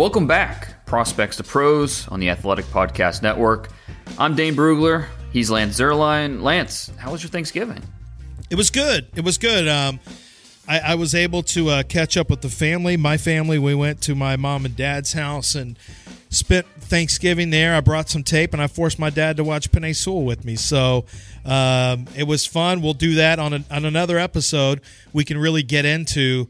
Welcome back, Prospects to Pros on the Athletic Podcast Network. I'm Dane Brugler. He's Lance Zierlein. Lance, how was your Thanksgiving? It was good. It was good. Um, I, I was able to uh, catch up with the family. My family. We went to my mom and dad's house and spent Thanksgiving there. I brought some tape and I forced my dad to watch Penei Sewell with me. So um, it was fun. We'll do that on, a, on another episode. We can really get into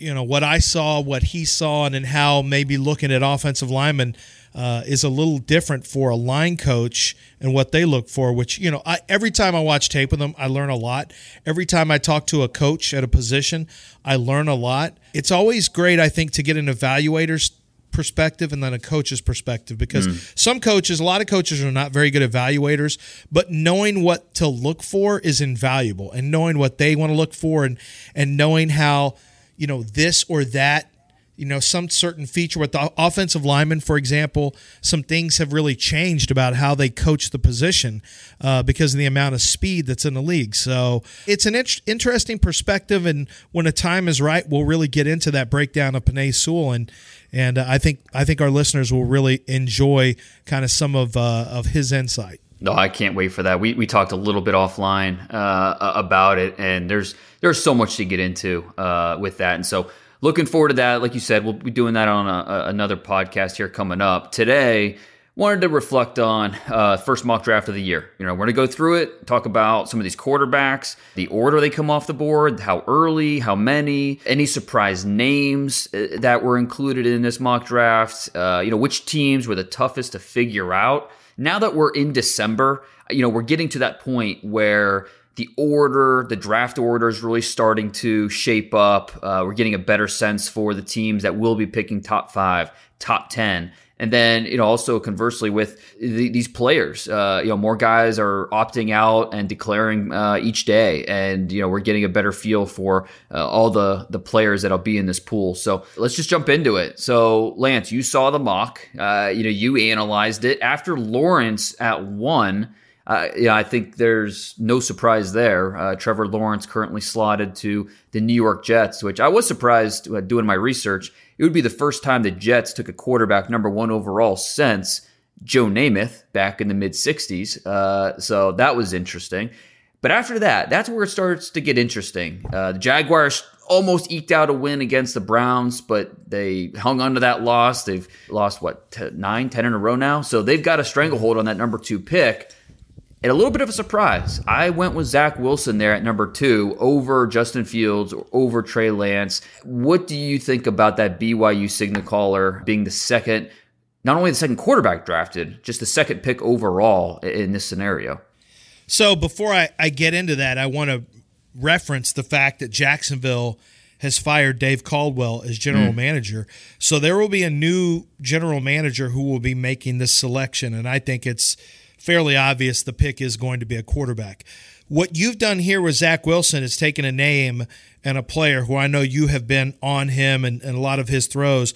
you know what I saw, what he saw, and then how maybe looking at offensive linemen uh, is a little different for a line coach and what they look for. Which you know, I, every time I watch tape with them, I learn a lot. Every time I talk to a coach at a position, I learn a lot. It's always great, I think, to get an evaluator's perspective and then a coach's perspective because some coaches a lot of coaches are not very good evaluators but knowing what to look for is invaluable and knowing what they want to look for and and knowing how you know this or that you know some certain feature with the offensive lineman for example some things have really changed about how they coach the position uh, because of the amount of speed that's in the league so it's an int- interesting perspective and when the time is right we'll really get into that breakdown of Penei Sewell and and uh, I think I think our listeners will really enjoy kind of some of uh, of his insight. No, I can't wait for that. We, we talked a little bit offline uh, about it, and there's there's so much to get into uh, with that, and so looking forward to that. Like you said, we'll be doing that on a, another podcast here coming up today. Wanted to reflect on uh, first mock draft of the year. You know, we're gonna go through it, talk about some of these quarterbacks, the order they come off the board, how early, how many, any surprise names uh, that were included in this mock draft. Uh, you know, which teams were the toughest to figure out. Now that we're in December, you know, we're getting to that point where the order, the draft order is really starting to shape up. Uh, we're getting a better sense for the teams that will be picking top five, top 10. And then, you know, also conversely with the, these players, uh, you know, more guys are opting out and declaring uh, each day, and you know, we're getting a better feel for uh, all the the players that'll be in this pool. So let's just jump into it. So, Lance, you saw the mock, uh, you know, you analyzed it after Lawrence at one. Uh, yeah, I think there's no surprise there. Uh, Trevor Lawrence currently slotted to the New York Jets, which I was surprised doing my research. It would be the first time the Jets took a quarterback number one overall since Joe Namath back in the mid 60s. Uh, so that was interesting. But after that, that's where it starts to get interesting. Uh, the Jaguars almost eked out a win against the Browns, but they hung on to that loss. They've lost, what, t- nine, ten in a row now? So they've got a stranglehold on that number two pick. And a little bit of a surprise. I went with Zach Wilson there at number two over Justin Fields or over Trey Lance. What do you think about that BYU signal caller being the second, not only the second quarterback drafted, just the second pick overall in this scenario? So before I, I get into that, I want to reference the fact that Jacksonville has fired Dave Caldwell as general mm. manager. So there will be a new general manager who will be making this selection, and I think it's fairly obvious the pick is going to be a quarterback. What you've done here with Zach Wilson is taken a name and a player who I know you have been on him and, and a lot of his throws.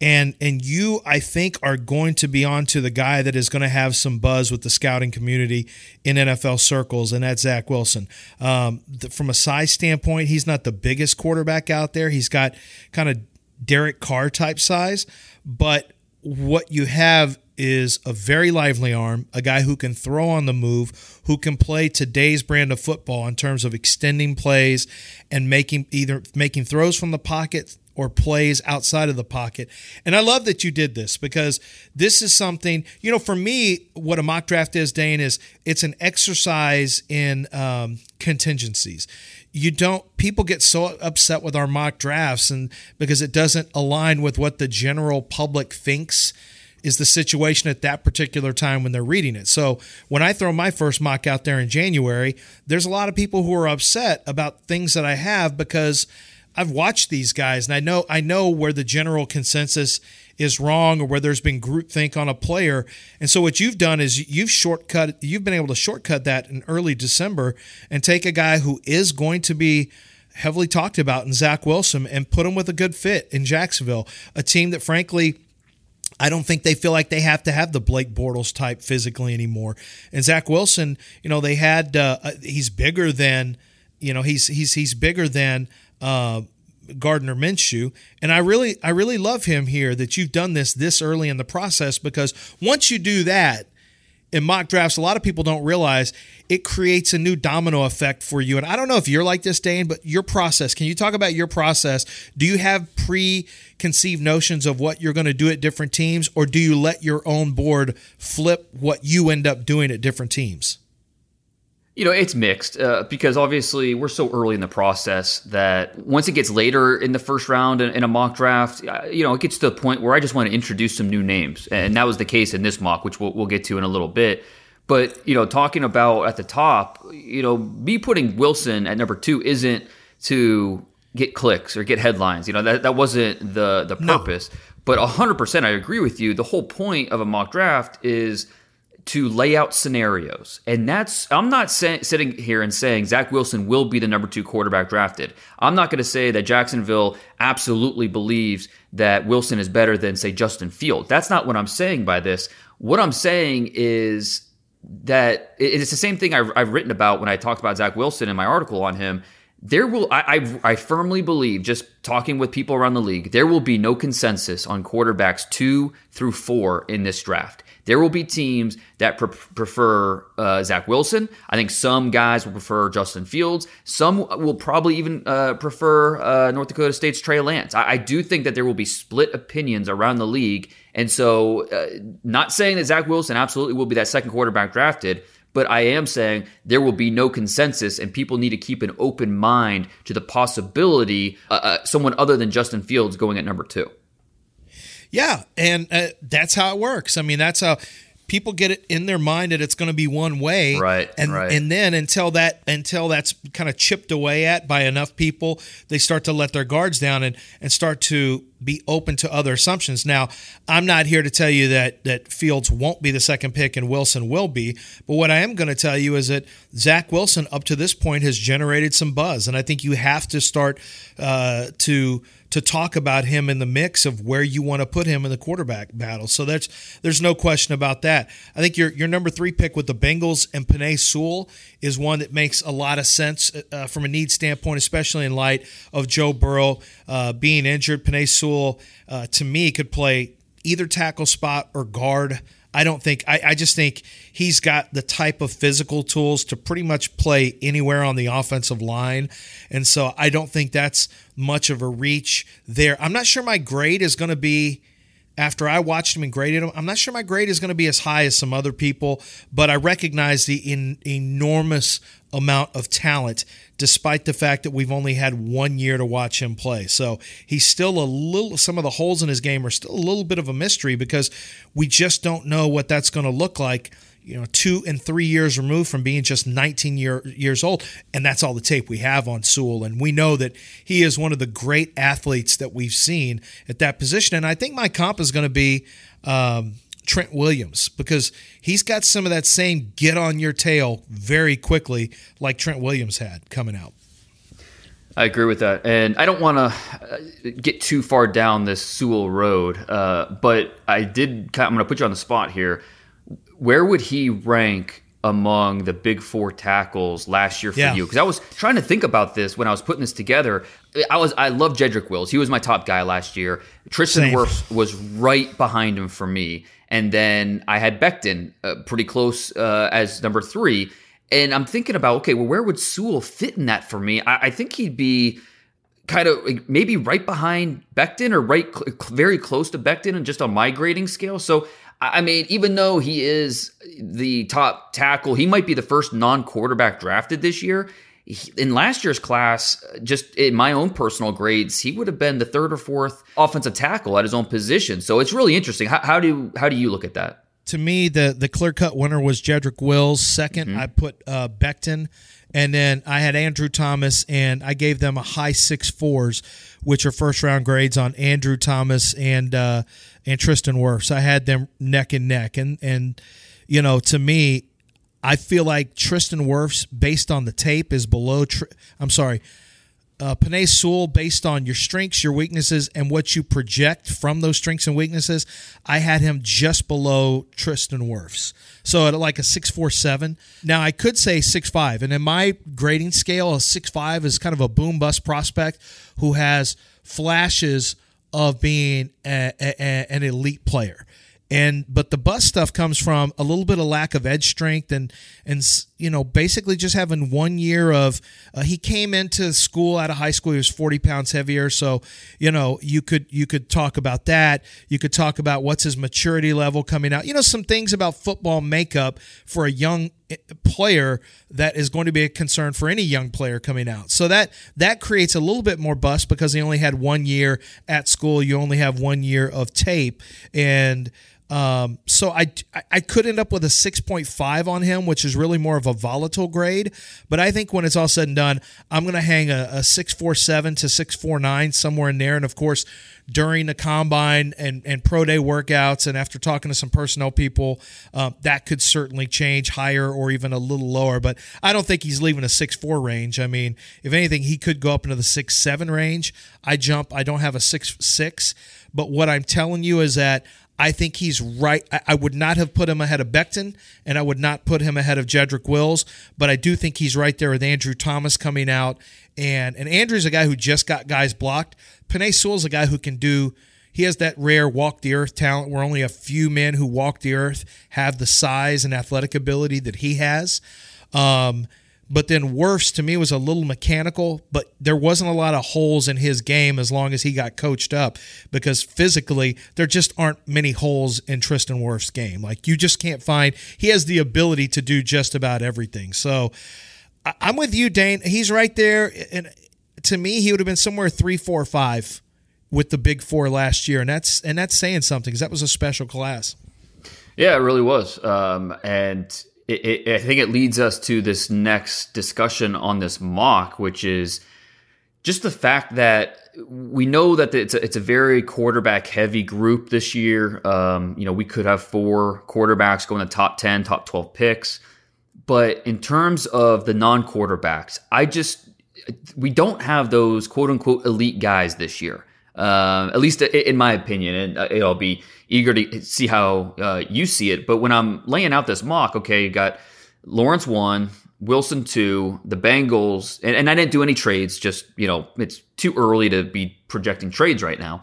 And and you, I think, are going to be on to the guy that is going to have some buzz with the scouting community in NFL circles, and that's Zach Wilson. Um, th- from a size standpoint, he's not the biggest quarterback out there. He's got kind of Derek Carr type size, but what you have is a very lively arm, a guy who can throw on the move, who can play today's brand of football in terms of extending plays and making either making throws from the pocket or plays outside of the pocket. And I love that you did this because this is something, you know, for me, what a mock draft is, Dane, is it's an exercise in um, contingencies. You don't, people get so upset with our mock drafts and because it doesn't align with what the general public thinks is the situation at that particular time when they're reading it. So when I throw my first mock out there in January, there's a lot of people who are upset about things that I have because I've watched these guys and I know I know where the general consensus is wrong or where there's been groupthink on a player. And so what you've done is you've shortcut you've been able to shortcut that in early December and take a guy who is going to be heavily talked about in Zach Wilson and put him with a good fit in Jacksonville, a team that frankly I don't think they feel like they have to have the Blake Bortles type physically anymore. And Zach Wilson, you know, they had uh, he's bigger than, you know, he's he's he's bigger than uh, Gardner Minshew, and I really I really love him here that you've done this this early in the process because once you do that, in mock drafts, a lot of people don't realize it creates a new domino effect for you. And I don't know if you're like this, Dane, but your process. Can you talk about your process? Do you have preconceived notions of what you're going to do at different teams, or do you let your own board flip what you end up doing at different teams? You know, it's mixed uh, because obviously we're so early in the process that once it gets later in the first round in, in, a mock draft, uh, you know, it gets to the point where I just want to introduce some new names. And that was the case in this mock, which we'll, we'll get to in a little bit. But, you know, talking about at the top, you know, me putting Wilson at number two isn't to get clicks or get headlines. You know, that, that wasn't the, the purpose. No. But 100%, I agree with you. The whole point of a mock draft is – to lay out scenarios. And that's, I'm not sitting here and saying Zach Wilson will be the number two quarterback drafted. I'm not going to say that Jacksonville absolutely believes that Wilson is better than, say, Justin Field. That's not what I'm saying by this. What I'm saying is that it's the same thing I've, I've written about when I talked about Zach Wilson in my article on him. There will, I, I, I firmly believe, just talking with people around the league, there will be no consensus on quarterbacks two through four in this draft. There will be teams that pre- prefer uh, Zach Wilson. I think some guys will prefer Justin Fields. Some will probably even uh, prefer uh, North Dakota State's Trey Lance. I-, I, do think that there will be split opinions around the league. And so, uh, not saying that Zach Wilson absolutely will be that second quarterback drafted, but I am saying there will be no consensus, and people need to keep an open mind to the possibility uh, uh, someone other than Justin Fields going at number two. Yeah, and uh, that's how it works. I mean, that's how people get it in their mind that it's going to be one way right and right. and then until that until that's kind of chipped away at by enough people they start to let their guards down and and start to be open to other assumptions now i'm not here to tell you that that fields won't be the second pick and wilson will be but what i am going to tell you is that zach wilson up to this point has generated some buzz and i think you have to start uh, to to talk about him in the mix of where you want to put him in the quarterback battle. So there's there's no question about that. I think your your number three pick with the Bengals and Penei Sewell is one that makes a lot of sense uh, from a need standpoint, especially in light of Joe Burrow uh, being injured. Penei Sewell, uh, to me, could play either tackle spot or guard. I don't think I, I, just think he's got the type of physical tools to pretty much play anywhere on the offensive line. And so I don't think that's much of a reach there. I'm not sure my grade is going to be after I watched him and graded him, I'm not sure my grade is going to be as high as some other people, but I recognize the in, enormous amount of talent, despite the fact that we've only had one year to watch him play. So he's still a little, some of the holes in his game are still a little bit of a mystery because we just don't know what that's going to look like you know, two and three years removed from being just 19 year, years old. And that's all the tape we have on Sewell. And we know that he is one of the great athletes that we've seen at that position. And I think my comp is going to be um, Trent Williams because he's got some of that same get on your tail very quickly, like Trent Williams had coming out. I agree with that, and I don't want to get too far down this Sewell road, uh, but I did. I'm going to put you on the spot here. Where would he rank among the big four tackles last year for Yeah. you? Because I was trying to think about this when I was putting this together. I was I love Jedrick Wills. He was my top guy last year. Tristan Same. Wirfs was right behind him for me, and then I had Becton uh, pretty close uh, as number three. And I'm thinking about okay, well, where would Sewell fit in that for me? I, I think he'd be kind of maybe right behind Becton or right cl- cl- very close to Becton and just on my grading scale. So I mean, even though he is the top tackle, he might be the first non-quarterback drafted this year. In last year's class, just in my own personal grades, he would have been the third or fourth offensive tackle at his own position. So it's really interesting. How, how do how do you look at that? to me, the the clear cut winner was Jedrick Wills. 2nd Mm-hmm. I put uh, Becton, and then I had Andrew Thomas, and I gave them a high six fours, which are first round grades on Andrew Thomas and uh, and Tristan Wirfs. I had them neck and neck, and and you know, to me, I feel like Tristan Wirfs, based on the tape, is below. Tr- I'm sorry, uh, Penei Sewell, based on your strengths, your weaknesses, and what you project from those strengths and weaknesses, I had him just below Tristan Wirfs. So at like a six four seven. Now I could say six five, and in my grading scale, a six five is kind of a boom bust prospect who has flashes of being a, a, a- an elite player and but the bust stuff comes from a little bit of lack of edge strength and and you know basically just having one year of uh, he came into school out of high school he was 40 pounds heavier. So you know you could you could talk about that. You could talk about what's his maturity level coming out. You know some things about football makeup for a young eh, player that is going to be a concern for any young player coming out. So that that creates a little bit more bust because he only had one year at school. You only have one year of tape. And um, so I, I could end up with a 6.5 on him, which is really more of a volatile grade. But I think when it's all said and done, I'm going to hang a, a 647 to 649 somewhere in there. And of course, during the combine and, and pro day workouts, and after talking to some personnel people, um, that could certainly change higher or even a little lower. But I don't think he's leaving a 6'4 range. I mean, if anything, he could go up into the 6'7 range. I jump, I don't have a 6'6. But what I'm telling you is that I think he's right. I, I would not have put him ahead of Becton, and I would not put him ahead of Jedrick Wills, but I do think he's right there with Andrew Thomas coming out. And and Andrew's a guy who just got guys blocked. Penei Sewell's a guy who can do. He has that rare walk the earth talent where only a few men who walk the earth have the size and athletic ability that he has. Um, but then Wirfs to me was a little mechanical, but there wasn't a lot of holes in his game as long as he got coached up because physically there just aren't many holes in Tristan Wirf's game. Like you just can't find he has the ability to do just about everything. So I'm with you, Dane. He's right there. And to me, he would have been somewhere three, four, five with the big four last year. And that's and that's saying something because that was a special class. Yeah, it really was. Um, and it, it, I think it leads us to this next discussion on this mock, which is just the fact that we know that it's a, it's a very quarterback heavy group this year. Um, you know, we could have four quarterbacks going to top 10, top 12 picks. But in terms of the non quarterbacks, I just, we don't have those quote unquote elite guys this year. Um, at least in my opinion, and uh, I'll be eager to see how uh, you see it. But when I'm laying out this mock, okay, you got Lawrence one, Wilson two, the Bengals, and, and I didn't do any trades. Just you know, it's too early to be projecting trades right now.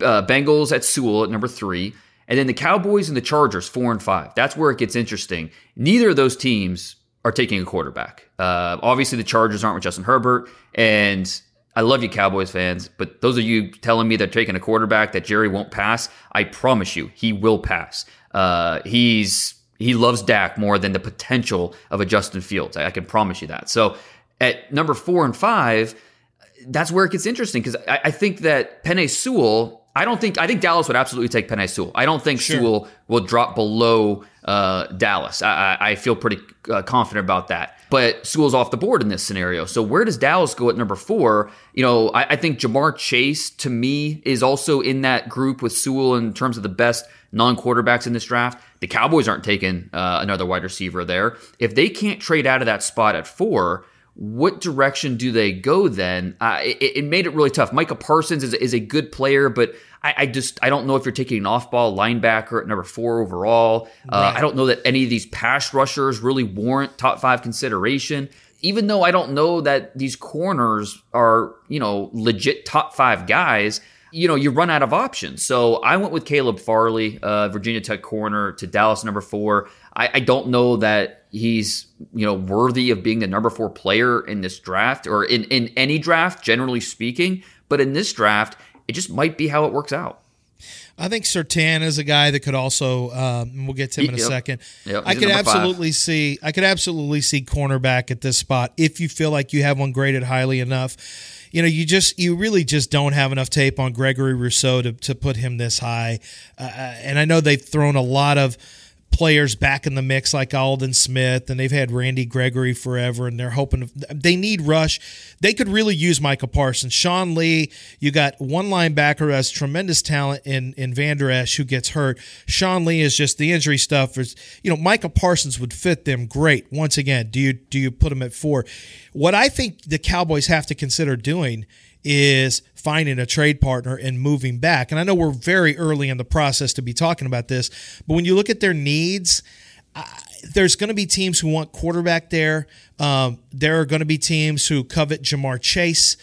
Uh, Bengals at Sewell at number three, and then the Cowboys and the Chargers four and five. That's where it gets interesting. Neither of those teams are taking a quarterback. Uh, obviously, the Chargers aren't with Justin Herbert, and I love you, Cowboys fans, but those of you telling me they're taking a quarterback that Jerry won't pass, I promise you, he will pass. Uh, he's he loves Dak more than the potential of a Justin Fields. I, I can promise you that. So at number four and five, that's where it gets interesting because I, I think that Penny Sewell, I don't think I think Dallas would absolutely take Penei Sewell. I don't think Sure. Sewell will drop below uh, Dallas. I, I, I feel pretty uh, confident about that. But Sewell's off the board in this scenario. So where does Dallas go at number four? You know, I, I think Ja'Marr Chase to me is also in that group with Sewell in terms of the best non-quarterbacks in this draft. The Cowboys aren't taking uh, another wide receiver there. If they can't trade out of that spot at four, what direction do they go then? Uh, it, it made it really tough. Micah Parsons is, is a good player, but I, I just I don't know if you're taking an off-ball linebacker at number four overall. Uh, I don't know that any of these pass rushers really warrant top five consideration. Even though I don't know that these corners are you know legit top five guys, you know you run out of options. So I went with Caleb Farley, uh, Virginia Tech corner, to Dallas number four. I, I don't know that he's you know worthy of being the number four player in this draft or in in any draft, generally speaking. But in this draft, it just might be how it works out. I think Surtain is a guy that could also. Um, we'll get to him in a Yep. second. Yep, I could number five. absolutely see. I could absolutely see cornerback at this spot if you feel like you have one graded highly enough. You know, you just you really just don't have enough tape on Gregory Rousseau to, to put him this high. Uh, and I know they've thrown a lot of players back in the mix like Aldon Smith and they've had Randy Gregory forever and they're hoping they need rush. They could really use Michael Parsons. Sean Lee, you got one linebacker who has tremendous talent in in Vander Esch who gets hurt. Sean Lee is just the injury stuff is you know Michael Parsons would fit them great. Once again, do you do you put him at 4? What I think the Cowboys have to consider doing is finding a trade partner and moving back. And I know we're very early in the process to be talking about this, but when you look at their needs, I- there's going to be teams who want quarterback there. Um, there are going to be teams who covet Ja'Marr Chase.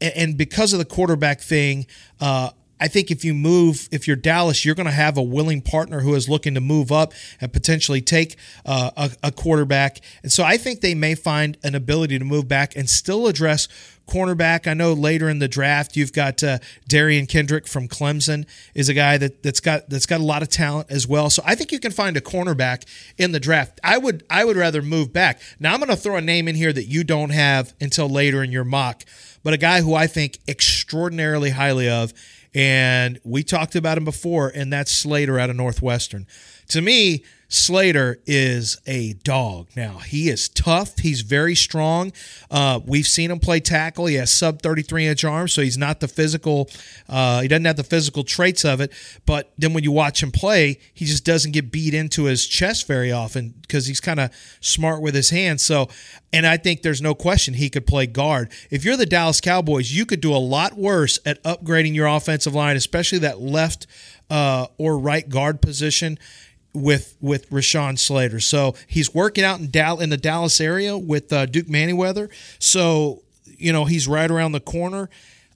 A- And because of the quarterback thing, uh, I think if you move, if you're Dallas, you're going to have a willing partner who is looking to move up and potentially take uh, a, a quarterback. And so I think they may find an ability to move back and still address cornerback. I know later in the draft you've got uh, Derion Kendrick from Clemson is a guy that that's got that's got a lot of talent as well. So I think you can find a cornerback in the draft. I would I would rather move back. Now I'm going to throw a name in here that you don't have until later in your mock, but a guy who I think extraordinarily highly of and we talked about him before, and that's Slater out of Northwestern. To me, Slater is a dog. Now he is tough. He's very strong. Uh, we've seen him play tackle. He has sub 33 inch arms, so he's not the physical. Uh, he doesn't have the physical traits of it. But then when you watch him play, he just doesn't get beat into his chest very often because he's kind of smart with his hands. So, and I think there's no question he could play guard. If you're the Dallas Cowboys, you could do a lot worse at upgrading your offensive line, especially that left uh, or right guard position with with Rashawn Slater. So he's working out in Dal- in the Dallas area with uh, Duke Manyweather. So you know he's right around the corner.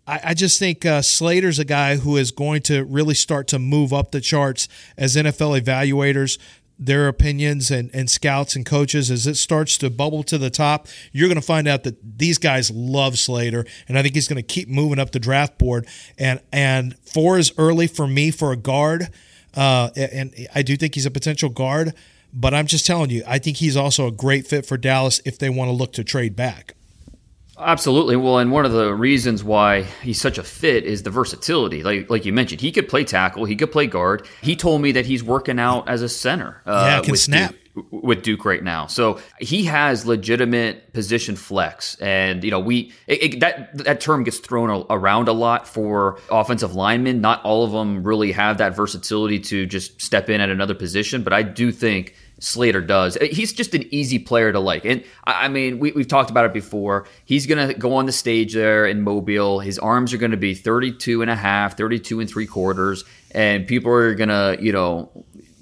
I, I just think uh, Slater's a guy who is going to really start to move up the charts as NFL evaluators. Their opinions and, and scouts and coaches as it starts to bubble to the top, you're going to find out that these guys love Slater, and I think he's going to keep moving up the draft board. And and four is early for me for a guard. Uh, and I do think he's a potential guard, but I'm just telling you, I think he's also a great fit for Dallas if they want to look to trade back. Absolutely. Well, and one of the reasons why he's such a fit is the versatility. Like like you mentioned, he could play tackle, he could play guard. He told me that he's working out as a center. Uh, Yeah, can with snap. Duke, with Duke right now, so he has legitimate position flex, and you know we it, it, that that term gets thrown a- around a lot for offensive linemen. Not all of them really have that versatility to just step in at another position, but I do think Slater does. Uh, he's just an easy player to like. And I mean, we, we've talked about it before. He's going to go on the stage there in Mobile. His arms are going to be 32 and a half, 32 and three quarters. And people are going to, you know,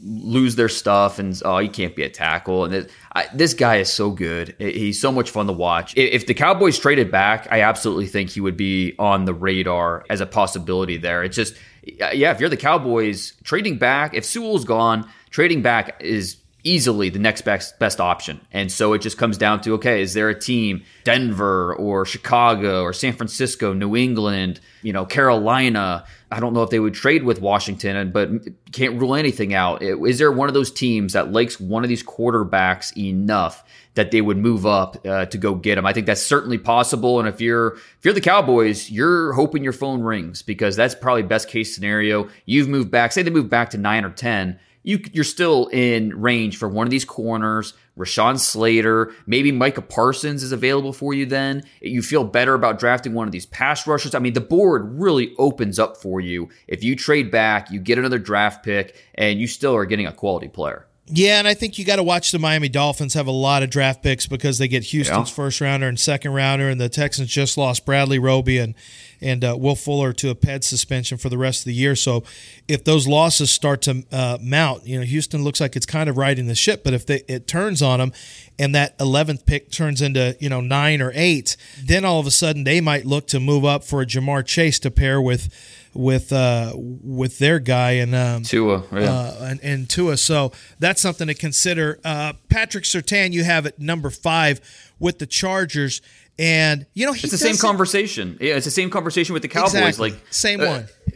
lose their stuff and, oh, he can't be a tackle. And I, this guy is so good. He's so much fun to watch. If the Cowboys traded back, I absolutely think he would be on the radar as a possibility there. It's just, yeah, if you're the Cowboys, trading back, if Sewell's gone, trading back is easily the next best best option. And so it just comes down to okay, is there a team Denver or Chicago or San Francisco, New England, you know, Carolina? I don't know if they would trade with Washington, but can't rule anything out. Is there one of those teams that likes one of these quarterbacks enough that they would move up uh, to go get him? I think that's certainly possible. And if you're if you're the Cowboys, you're hoping your phone rings because that's probably best case scenario. You've moved back. Say they move back to nine or ten you, you're still in range for one of these corners. Rashawn Slater, maybe Micah Parsons is available for you then. You feel better about drafting one of these pass rushers. I mean, the board really opens up for you. If you trade back, you get another draft pick, and you still are getting a quality player. Yeah, and I think you got to watch the Miami Dolphins have a lot of draft picks because they get Houston's yeah. first rounder and second rounder, and the Texans just lost Bradley Roby and and uh, Will Fuller to a PED suspension for the rest of the year. So if those losses start to uh, mount, you know, Houston looks like it's kind of riding the ship. But if they, it turns on them, and that 11th pick turns into you know nine or eight, then all of a sudden they might look to move up for a Ja'Marr Chase to pair with with uh, with their guy and um, Tua, yeah. uh, and, and Tua. So that's something to consider. Uh, Patrick Surtain, you have at number five with the Chargers, and you know it's the same conversation. Yeah, it's the same conversation with the Cowboys. Exactly. Like same uh,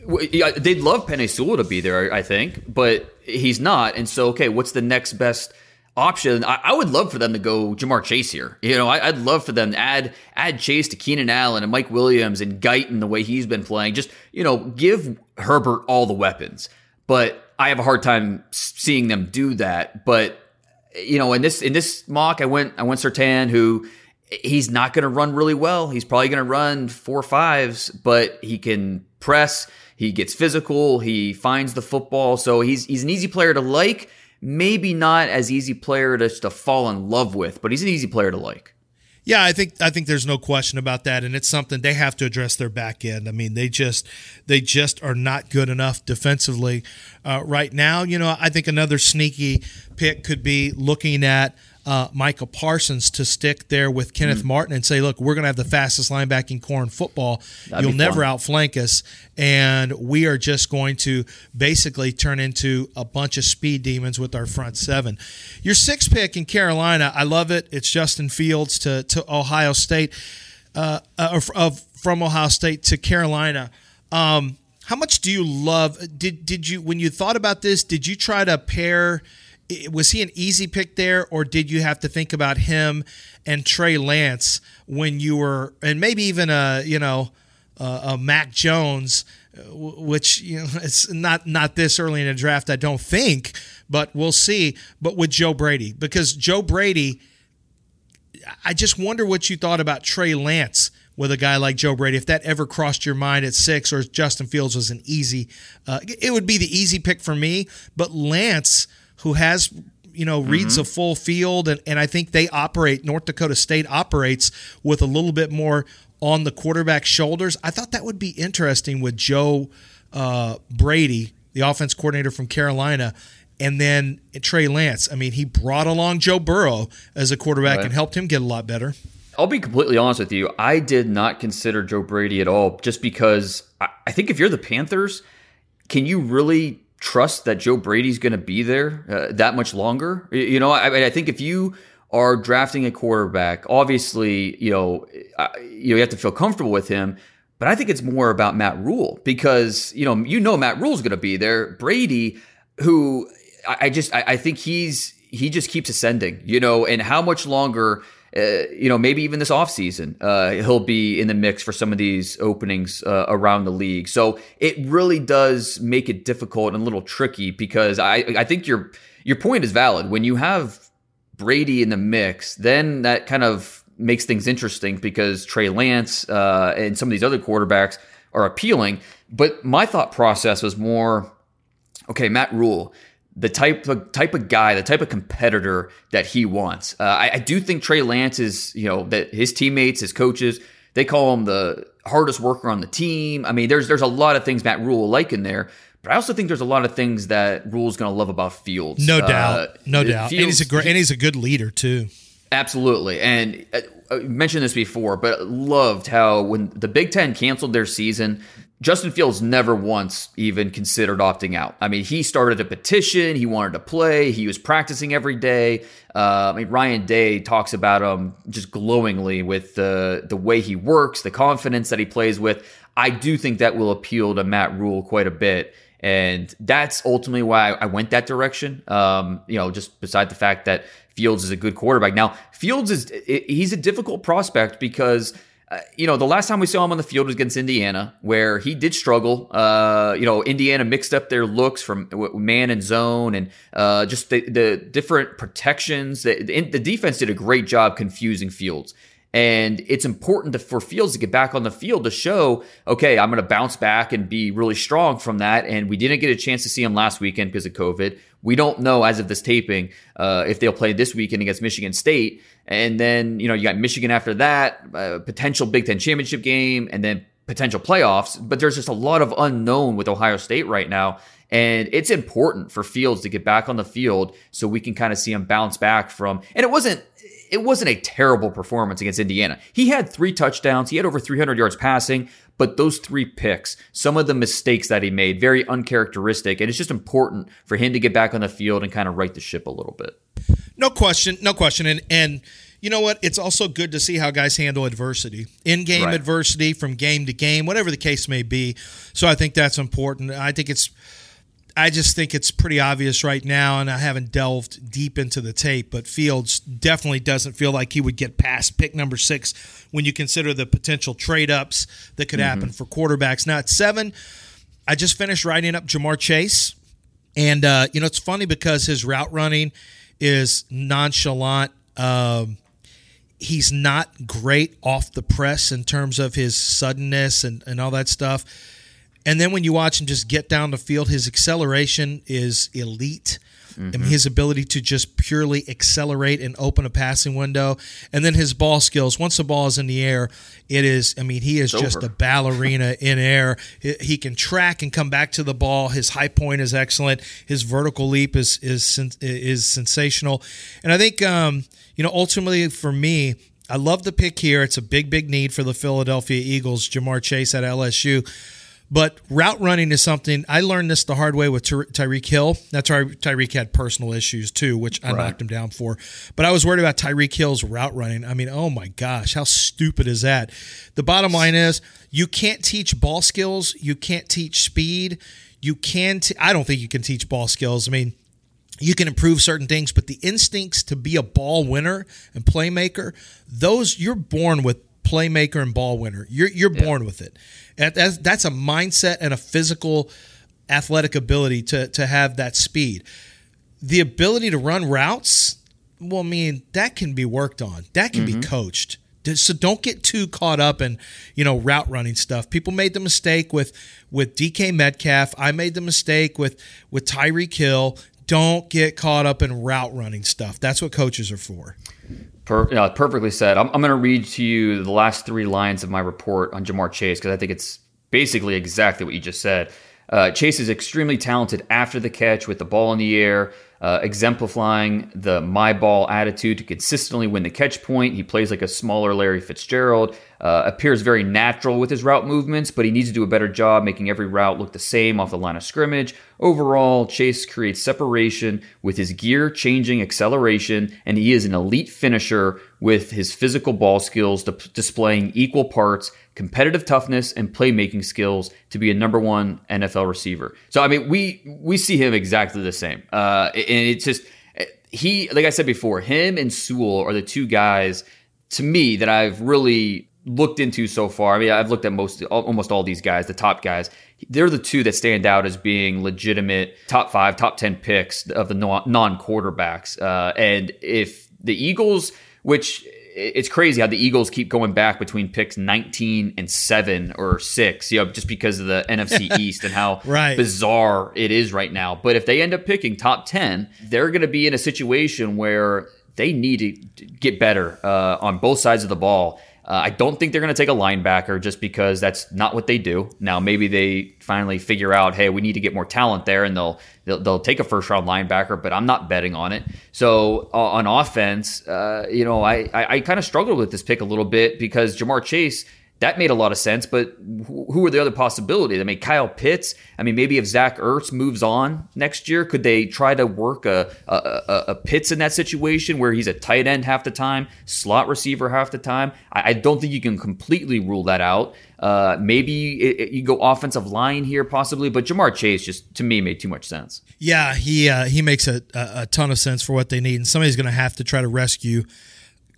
one. Yeah, they'd love Penei Sewell to be there, I think, but he's not. And so, okay, what's the next best? option. I, I, would love for them to go Ja'Marr Chase here. You know, I, would love for them to add add Chase to Keenan Allen and Mike Williams and Guyton the way he's been playing. Just you know, give Herbert all the weapons. But I have a hard time seeing them do that. But you know, in this in this mock, I went I went Surtain, who he's not going to run really well. He's probably going to run four fives, but he can press. He gets physical. He finds the football. So he's he's an easy player to like maybe not as easy player to, to fall in love with, but he's an easy player to like. Yeah, I think I think there's no question about that, and it's something they have to address their back end. I mean, they just they just are not good enough defensively uh, right now. You know, I think another sneaky pick could be looking at uh, Micah Parsons to stick there with Kenneth mm Martin and say, look, we're going to have the fastest linebacking core in football. That'd You'll never outflank us. And we are just going to basically turn into a bunch of speed demons with our front seven. Your sixth pick in Carolina, I love it. It's Justin Fields to, to Ohio State, uh, uh, of, from Ohio State to Carolina. Um, how much do you love? Did did you when you thought about this? Did you try to pair was he an easy pick there, or did you have to think about him and Trey Lance when you were, and maybe even a you know a Mac Jones, which you know it's not not this early in the draft, I don't think, but we'll see. But with Joe Brady, because Joe Brady, I just wonder what you thought about Trey Lance with a guy like Joe Brady. If that ever crossed your mind at six, or Justin Fields was an easy, uh, it would be the easy pick for me. But Lance who has you know reads mm-hmm. a full field and, and i think they operate north dakota state operates with a little bit more on the quarterback shoulders i thought that would be interesting with joe uh, brady the offense coordinator from carolina and then trey lance i mean he brought along joe burrow as a quarterback right. and helped him get a lot better I'll be completely honest with you. I did not consider Joe Brady at all, just because I, I think if you're the Panthers, can you really trust that Joe Brady's going to be there uh, that much longer. You know, I, I think if you are drafting a quarterback, obviously, you know, you have to feel comfortable with him. But I think it's more about Matt Rhule because you know you know Matt Rhule's going to be there. Brady, who I, I just I, I think he's he just keeps ascending, you know, and how much longer uh, you know, maybe even this offseason, uh, he'll be in the mix for some of these openings uh, around the league. So it really does make it difficult and a little tricky because I, I think your your point is valid. When you have Brady in the mix, then that kind of makes things interesting because Trey Lance uh, and some of these other quarterbacks are appealing. But my thought process was more, okay, Matt Rhule the type of type of guy, the type of competitor that he wants. Uh, I, I, do think Trey Lance is, you know, that his teammates, his coaches, they call him the hardest worker on the team. I mean, there's there's a lot of things Matt Rhule like in there, but I also think there's a lot of things that Rhule's going to love about Fields. No uh, doubt, no doubt. Fields, and he's a great and he's a good leader too. Absolutely. And uh, I mentioned this before, but loved how when the Big Ten canceled their season, Justin Fields never once even considered opting out. I mean, he started a petition. He wanted to play. He was practicing every day. Uh, I mean, Ryan Day talks about him just glowingly with the the way he works, the confidence that he plays with. I do think that will appeal to Matt Rhule quite a bit. And that's ultimately why I went that direction. Um, you know, just beside the fact that Fields is a good quarterback. Now, Fields is he's a difficult prospect because you know, the last time we saw him on the field was against Indiana, where he did struggle. Uh, you know, Indiana mixed up their looks from man and zone, and uh, just the, the different protections. The, the defense did a great job confusing Fields. And it's important to, for Fields to get back on the field to show, okay, I'm going to bounce back and be really strong from that. And we didn't get a chance to see him last weekend because of COVID. We don't know as of this taping uh, if they'll play this weekend against Michigan State. And then, you know, you got Michigan after that, uh, potential Big Ten championship game, and then potential playoffs. But there's just a lot of unknown with Ohio State right now. And it's important for Fields to get back on the field so we can kind of see him bounce back from. And it wasn't it wasn't a terrible performance against Indiana. He had three touchdowns, he had over 300 yards passing, but those three picks, some of the mistakes that he made, very uncharacteristic. And it's just important for him to get back on the field and kind of right the ship a little bit. No question, no question. And and you know what? It's also good to see how guys handle adversity, in game right. adversity from game to game, whatever the case may be. So I think that's important. I think it's I just think it's pretty obvious right now, and I haven't delved deep into the tape, but Fields definitely doesn't feel like he would get past pick number six when you consider the potential trade ups that could mm-hmm. happen for quarterbacks. Now at seven, I just finished writing up Ja'Marr Chase, and uh, you know it's funny because his route running is nonchalant. Um, he's not great off the press in terms of his suddenness and, and all that stuff and then when you watch him just get down the field, his acceleration is elite. Mm-hmm. Mm-hmm. his ability to just purely accelerate and open a passing window, and then his ball skills. Once the ball is in the air, it is. I mean, he is it's just over. a ballerina in air. He can track and come back to the ball. His high point is excellent. His vertical leap is is is sensational, and I think um, you know ultimately for me. I love the pick here. It's a big, big need for the Philadelphia Eagles. Ja'Marr Chase at LSU. But route running is something I learned this the hard way with Ty- Tyreek Hill. Now Ty- Tyreek had personal issues too, which I right. knocked him down for. But I was worried about Tyreek Hill's route running. I mean, oh my gosh, how stupid is that? The bottom line is you can't teach ball skills. You can't teach speed. You can. T- I don't think you can teach ball skills. I mean, you can improve certain things, but the instincts to be a ball winner and playmaker, those you're born with playmaker and ball winner. You're you're yeah. born with it. That's, that's a mindset and a physical athletic ability to, to have that speed. The ability to run routes, well, I mean, that can be worked on. That can mm-hmm. be coached. So don't get too caught up in, you know, route running stuff. People made the mistake with with DK Metcalf. I made the mistake with with Tyreek Hill. Don't get caught up in route running stuff. That's what coaches are for. Per, perfectly said. I'm, I'm going to read to you the last three lines of my report on Ja'Marr Chase because I think it's basically exactly what you just said. Uh, Chase is extremely talented after the catch with the ball in the air, uh, exemplifying the my ball attitude to consistently win the catch point. He plays like a smaller Larry Fitzgerald, uh, appears very natural with his route movements, but he needs to do a better job making every route look the same off the line of scrimmage. Overall, Chase creates separation with his gear changing acceleration, and he is an elite finisher with his physical ball skills displaying equal parts competitive toughness and playmaking skills to be a number one NFL receiver. So I mean, we we see him exactly the same, uh, and it's just he, like I said before, him and Sewell are the two guys to me that I've really looked into so far. I mean, I've looked at most almost all these guys, the top guys. They're the two that stand out as being legitimate top five, top ten picks of the non quarterbacks. Uh, and if the Eagles, which it's crazy how the Eagles keep going back between picks 19 and 7 or 6, you know, just because of the NFC East and how right. bizarre it is right now. But if they end up picking top 10, they're going to be in a situation where they need to get better uh, on both sides of the ball. Uh, I don't think they're going to take a linebacker just because that's not what they do. Now maybe they finally figure out, hey, we need to get more talent there, and they'll they'll, they'll take a first round linebacker. But I'm not betting on it. So uh, on offense, uh, you know, I I, I kind of struggled with this pick a little bit because Ja'Marr Chase that made a lot of sense. But who are the other possibilities? I mean, Kyle Pitts. I mean, maybe if Zach Ertz moves on next year, could they try to work a, a, a, a Pitts in that situation where he's a tight end half the time, slot receiver half the time? I, I don't think you can completely rule that out. Uh, maybe it, it, you go offensive line here, possibly, but Ja'Marr Chase just to me made too much sense. Yeah, he uh, he makes a, a ton of sense for what they need, and somebody's going to have to try to rescue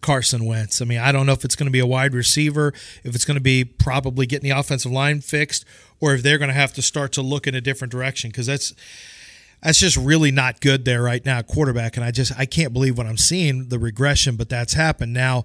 Carson Wentz. I mean, I don't know if it's going to be a wide receiver, if it's going to be probably getting the offensive line fixed, or if they're going to have to start to look in a different direction because that's that's just really not good there right now, quarterback. And I just I can't believe what I'm seeing the regression, but that's happened now.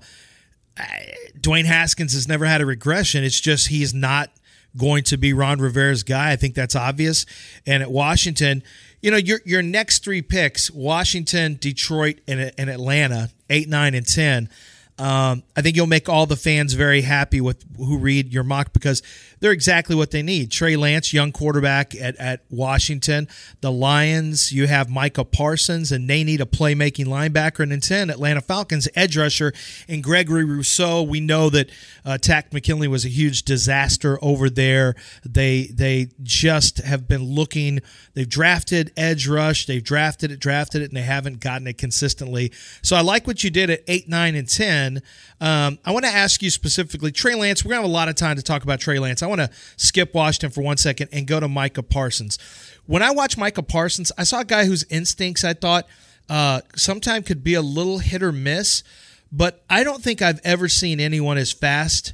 Dwayne Haskins has never had a regression. It's just he's not going to be Ron Rivera's guy. I think that's obvious. And at Washington, you know, your your next three picks: Washington, Detroit, and, and Atlanta, eight, nine, and ten. Um, I think you'll make all the fans very happy with who read your mock because they're exactly what they need. Trey Lance, young quarterback at, at Washington. The Lions, you have Micah Parsons, and they need a playmaking linebacker. And in 10, Atlanta Falcons, edge rusher, and Gregory Rousseau. We know that uh, Takk McKinley was a huge disaster over there. They, they just have been looking, they've drafted edge rush, they've drafted it, drafted it, and they haven't gotten it consistently. So I like what you did at 8, 9, and 10. Um, I want to ask you specifically, Trey Lance. We're going to have a lot of time to talk about Trey Lance. I want to skip Washington for one second and go to Micah Parsons. When I watch Micah Parsons, I saw a guy whose instincts I thought uh, sometimes could be a little hit or miss, but I don't think I've ever seen anyone as fast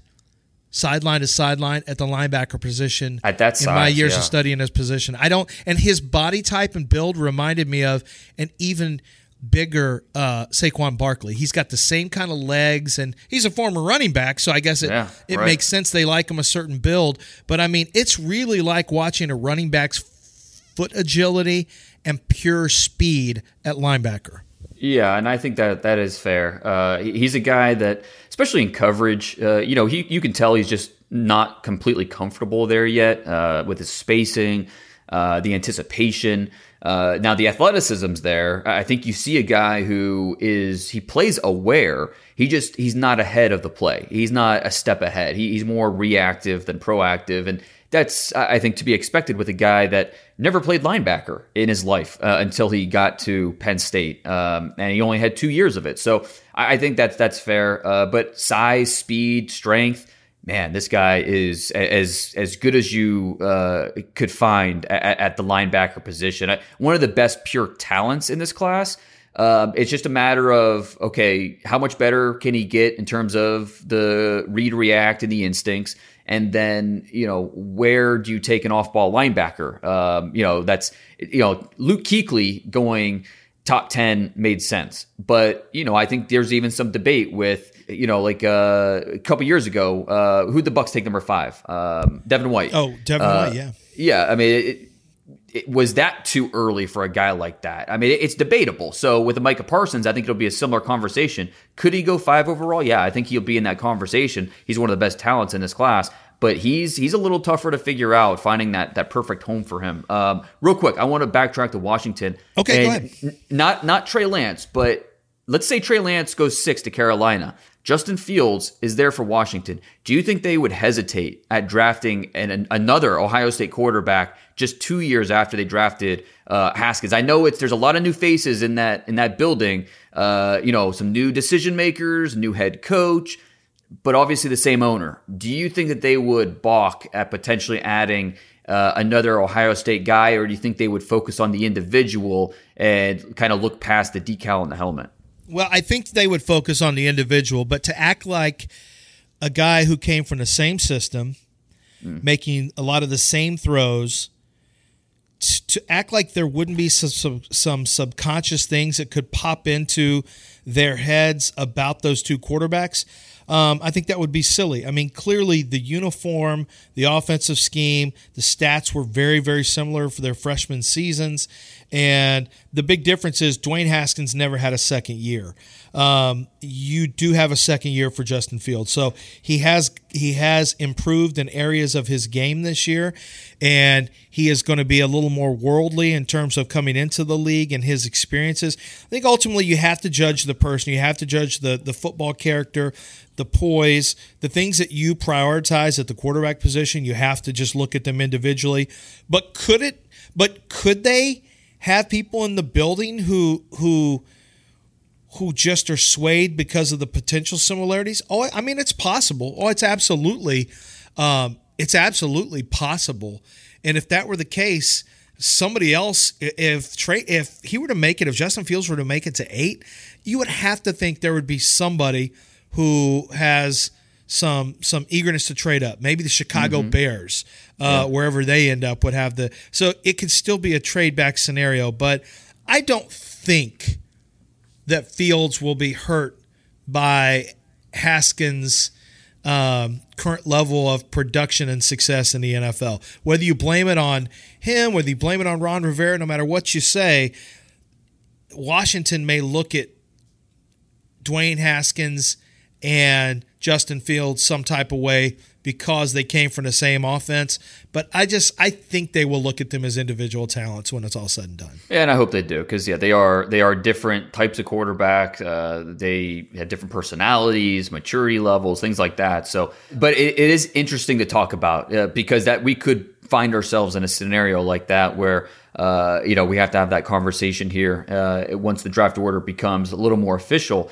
sideline to sideline at the linebacker position at that size, in my years yeah. of studying his position. I don't, and his body type and build reminded me of an even bigger uh, Saquon Barkley. He's got the same kind of legs, and he's a former running back, so I guess it Yeah, it right. makes sense they like him a certain build. But I mean, it's really like watching a running back's foot agility and pure speed at linebacker. Yeah, and I think that that is fair. Uh, he's a guy that, especially in coverage, uh, you know, he you can tell he's just not completely comfortable there yet uh, with his spacing, uh, the anticipation. Uh, now the athleticism's there. I think you see a guy who is he plays aware. He just he's not ahead of the play. He's not a step ahead. He, he's more reactive than proactive, and that's I think to be expected with a guy that never played linebacker in his life uh, until he got to Penn State, um, and he only had two years of it. So I, I think that's that's fair. Uh, but size, speed, strength. Man, this guy is as as good as you uh, could find at, at the linebacker position. One of the best pure talents in this class. Um, it's just a matter of okay, how much better can he get in terms of the read, react, and the instincts, and then you know where do you take an off-ball linebacker? Um, you know that's you know Luke Kuechly going top ten made sense, but you know I think there's even some debate with you know like uh, a couple years ago uh, who'd the Bucks take number five? Um, Devin White. Oh, Devin Uh, White, yeah. Yeah, I mean, it, it, was that too early for a guy like that? I mean, it's debatable. So with the Micah Parsons, I think it'll be a similar conversation. Could he go five overall? Yeah, I think he'll be in that conversation. He's one of the best talents in this class, but he's he's a little tougher to figure out finding that that perfect home for him. Um, real quick, I want to backtrack to Washington. Okay, go ahead. n- Not not Trey Lance, but let's say Trey Lance goes six to Carolina. Justin Fields is there for Washington. Do you think they would hesitate at drafting an, an- another Ohio State quarterback just two years after they drafted uh, Haskins? I know it's there's a lot of new faces in that in that building. Uh, you know, some new decision makers, new head coach, but obviously the same owner. Do you think that they would balk at potentially adding? Uh, another Ohio State guy, or do you think they would focus on the individual and kind of look past the decal on the helmet? Well, I think they would focus on the individual, but to act like a guy who came from the same system, making a lot of the same throws, to act like there wouldn't be some, some, some subconscious things that could pop into their heads about those two quarterbacks, um, I think that would be silly. I mean, clearly the uniform, the offensive scheme, the stats were very, very similar for their freshman seasons. And the big difference is Dwayne Haskins never had a second year. Um, you do have a second year for Justin Fields, so he has he has improved in areas of his game this year, and he is going to be a little more worldly in terms of coming into the league and his experiences. I think ultimately you have to judge the person, you have to judge the the football character, the poise, the things that you prioritize at the quarterback position. You have to just look at them individually. But could it? But could they? Have people in the building who who who just are swayed because of the potential similarities? Oh, I mean, it's possible. Oh, it's absolutely, um, it's absolutely possible. And if that were the case, somebody else, if Trey, if he were to make it, if Justin Fields were to make it to eight, you would have to think there would be somebody who has some some eagerness to trade up. Maybe the Chicago mm-hmm. Bears, uh, yeah. wherever they end up, would have the. So it could still be a trade back scenario, but I don't think that Fields will be hurt by Haskins' um, current level of production and success in the NFL. Whether you blame it on him, whether you blame it on Ron Rivera, no matter what you say, Washington may look at Dwayne Haskins and Justin Fields some type of way because they came from the same offense. But I just I think they will look at them as individual talents when it's all said and done. Yeah, and I hope they do because yeah, they are they are different types of quarterback. Uh, they have different personalities, maturity levels, things like that. So, but it, it is interesting to talk about uh, because that we could find ourselves in a scenario like that where. Uh, you know, we have to have that conversation here uh, once the draft order becomes a little more official.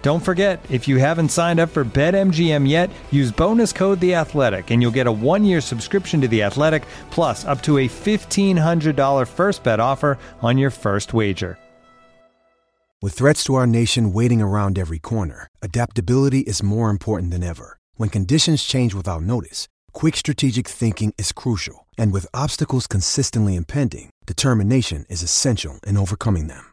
Don't forget, if you haven't signed up for BetMGM yet, use bonus code The Athletic, and you'll get a one-year subscription to The Athletic, plus up to a fifteen hundred dollar first bet offer on your first wager. With threats to our nation waiting around every corner, adaptability is more important than ever. When conditions change without notice, quick strategic thinking is crucial, and with obstacles consistently impending, determination is essential in overcoming them.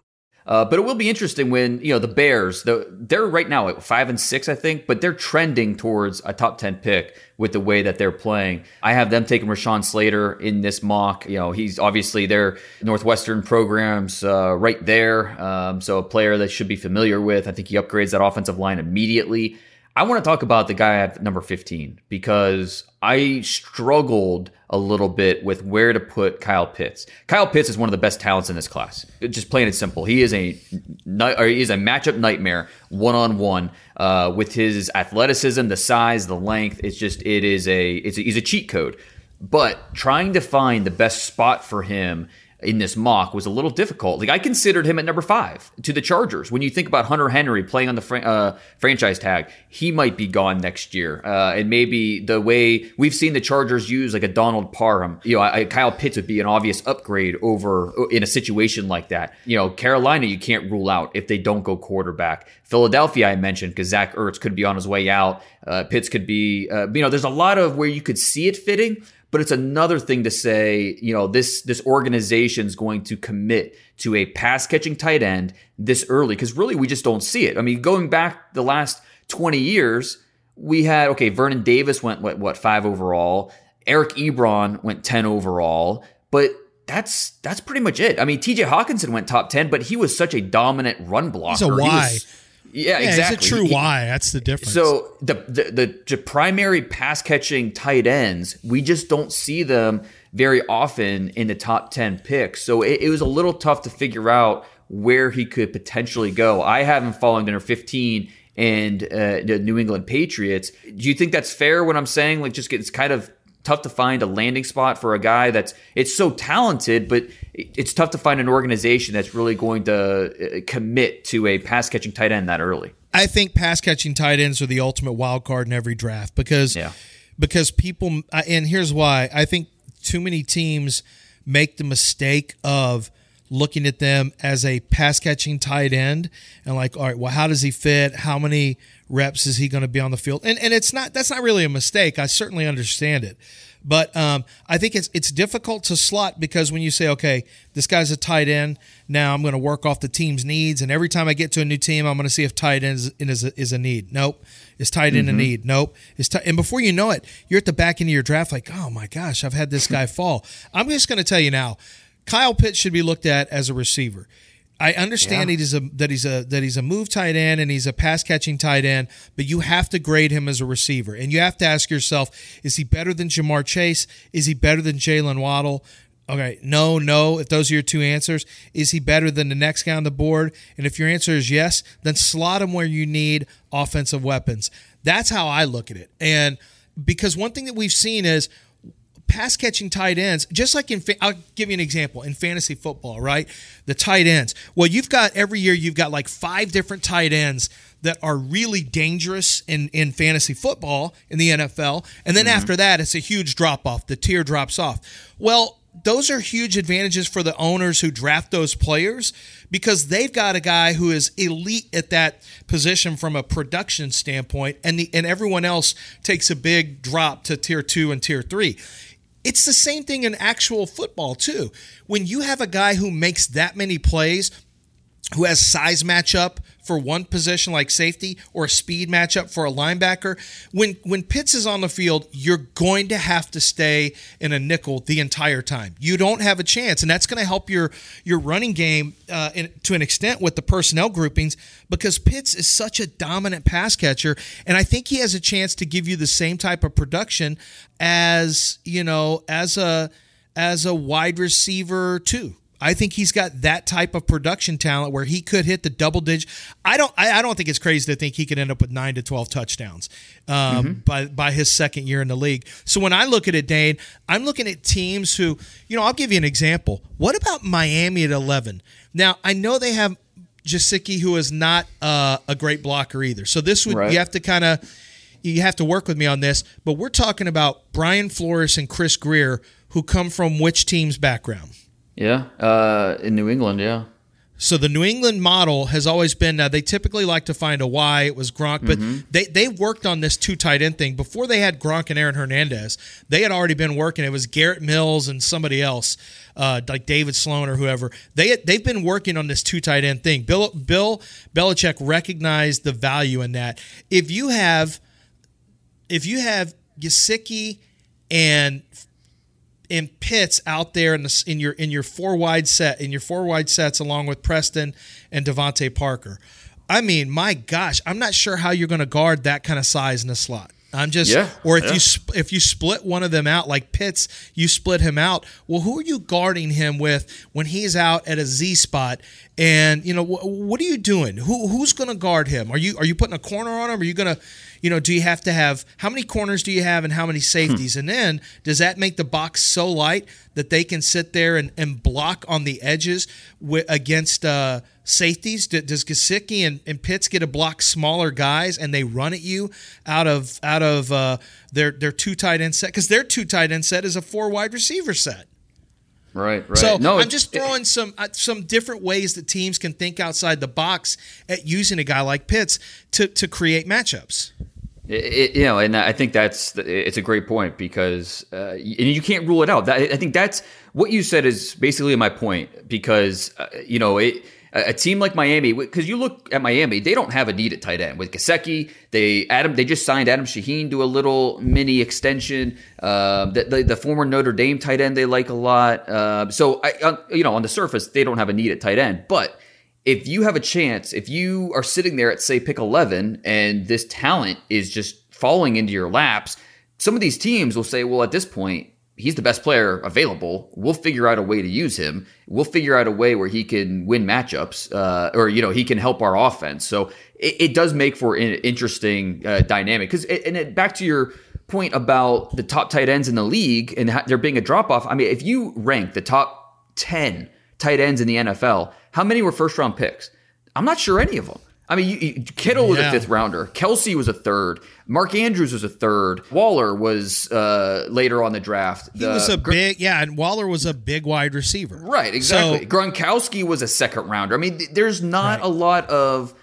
Uh, but it will be interesting when you know the Bears. The, they're right now at five and six, I think, but they're trending towards a top ten pick with the way that they're playing. I have them taking Rashawn Slater in this mock. You know, he's obviously their Northwestern programs uh, right there, um, so a player that should be familiar with. I think he upgrades that offensive line immediately. I want to talk about the guy at number 15 because I struggled a little bit with where to put Kyle Pitts. Kyle Pitts is one of the best talents in this class. Just plain and simple. He is a he is a matchup nightmare one on one with his athleticism, the size, the length. It's just it is a it's a, he's a cheat code. But trying to find the best spot for him in this mock was a little difficult. Like I considered him at number five to the Chargers. When you think about Hunter Henry playing on the uh, franchise tag, he might be gone next year. Uh, and maybe the way we've seen the Chargers use like a Donald Parham, you know, I, Kyle Pitts would be an obvious upgrade over in a situation like that. You know, Carolina, you can't rule out if they don't go quarterback. Philadelphia, I mentioned because Zach Ertz could be on his way out. Uh, Pitts could be, uh, you know, there's a lot of where you could see it fitting but it's another thing to say, you know, this this organization is going to commit to a pass catching tight end this early because really we just don't see it. I mean, going back the last 20 years, we had okay, Vernon Davis went what what 5 overall, Eric Ebron went 10 overall, but that's that's pretty much it. I mean, TJ Hockenson went top 10, but he was such a dominant run blocker. He's a Y. He was- yeah, Yeah, exactly. it's a true He- Y. That's the difference. so the, the the the primary pass catching tight ends, we just don't see them very often in the top ten picks. So it, it was a little tough to figure out where he could potentially go. I have him falling under fifteen and uh, the New England Patriots. Do you think that's fair? What I'm saying like just it's kind of tough to find a landing spot for a guy that's it's so talented, but it's tough to find an organization that's really going to uh, commit to a pass catching tight end that early. I think pass catching tight ends are the ultimate wild card in every draft because Yeah. because people and here's why I think too many teams make the mistake of looking at them as a pass catching tight end and like all right well how does he fit how many reps is he going to be on the field and and it's not that's not really a mistake I certainly understand it but um, I think it's it's difficult to slot because when you say, okay, this guy's a tight end, now I'm going to work off the team's needs, and every time I get to a new team, I'm going to see if tight end is, is, a, is a need. Nope, is tight end a need? Nope, is tight. And before you know it, you're at the back end of your draft, like, oh my gosh, I've had this guy fall. I'm just going to tell you now, Kyle Pitts should be looked at as a receiver. I understand he's a that he's a that he's a move tight end and he's a pass catching tight end, but you have to grade him as a receiver, and you have to ask yourself: Is he better than Ja'Marr Chase? Is he better than Jaylen Waddle? Okay, no, no. If those are your two answers, is he better than the next guy on the board? And if your answer is yes, then slot him where you need offensive weapons. That's how I look at it. And because one thing that we've seen is pass catching tight ends, just like in, I'll give you an example in fantasy football, right? The tight ends. Well, you've got every year, you've got like five different tight ends that are really dangerous in, in fantasy football in the NFL. And then mm-hmm. after that, it's a huge drop off. The tier drops off. Well, those are huge advantages for the owners who draft those players because they've got a guy who is elite at that position from a production standpoint, and the and everyone else takes a big drop to tier two and tier three. It's the same thing in actual football too. When you have a guy who makes that many plays, who has size matchup for one position like safety or a speed matchup for a linebacker, when when Pitts is on the field, you're going to have to stay in a nickel the entire time. You don't have a chance, and that's going to help your your running game uh, in, to an extent with the personnel groupings because Pitts is such a dominant pass catcher, and I think he has a chance to give you the same type of production as you know as a as a wide receiver too. I think he's got that type of production talent where he could hit the double digit. I don't. I, I don't think it's crazy to think he could end up with nine to twelve touchdowns um, by by his second year in the league. So when I look at it, Dane, I'm looking at teams who, you know, I'll give you an example. What about Miami at eleven? Now I know they have Gesicki, who is not uh, a great blocker either. So this would Right. you have to kind of you have to work with me on this. But we're talking about Brian Flores and Chris Grier, who come from which team's background? Yeah, uh, in New England, yeah. So the New England model has always been now they typically like to find a Y It was Gronk, but they they worked on this two tight end thing before they had Gronk and Aaron Hernandez. They had already been working. It was Garrett Mills and somebody else, uh, like David Sloan or whoever. They they've been working on this two tight end thing. Bill Bill Belichick recognized the value in that. If you have if you have Gesicki and and Pitts out there in the in your in your four wide set in your four wide sets along with Preston and DeVante Parker. I mean, my gosh, I'm not sure how you're going to guard that kind of size in the slot. I'm just, Yeah, or if yeah. you sp- if you split one of them out like Pitts, you split him out. Well, who are you guarding him with when he's out at a Z spot? And you know, wh- what are you doing? Who who's going to guard him? Are you are you putting a corner on him? Are you going to, you know, do you have to have how many corners do you have and how many safeties? And then does that make the box so light that they can sit there and, and block on the edges against uh, safeties? D- does Gesicki and, and Pitts get to block smaller guys and they run at you out of out of uh, their their two tight end set because their two tight end set is a four wide receiver set. Right, right. So no, I'm just it- throwing some uh, some different ways that teams can think outside the box at using a guy like Pitts to to create matchups. It, you know, and I think that's it's a great point because uh, and you can't rule it out. I think that's what you said is basically my point because uh, you know it. A team like Miami, because you look at Miami, they don't have a need at tight end with Gesicki. They Adam, they just signed Adam Shaheen to a little mini extension. Um, the, the, the former Notre Dame tight end they like a lot. Uh, so I, on, you know, on the surface, they don't have a need at tight end, but if you have a chance, if you are sitting there at say pick 11 and this talent is just falling into your laps, some of these teams will say, well, at this point, he's the best player available. We'll figure out a way to use him. We'll figure out a way where he can win matchups, uh, or you know, he can help our offense. So it, it does make for an interesting uh, dynamic. Because and it, back to your point about the top tight ends in the league and there being a drop off. I mean, if you rank the top ten tight ends in the NFL, how many were first round picks? I'm not sure any of them. I mean, you, you, Kittle was Yeah. a fifth rounder. Kelce was a third. Mark Andrews was a third. Waller was uh, later on the draft. He was a big yeah, and Waller was a big wide receiver. Right, exactly. So- Gronkowski was a second rounder. I mean, th- there's not a lot of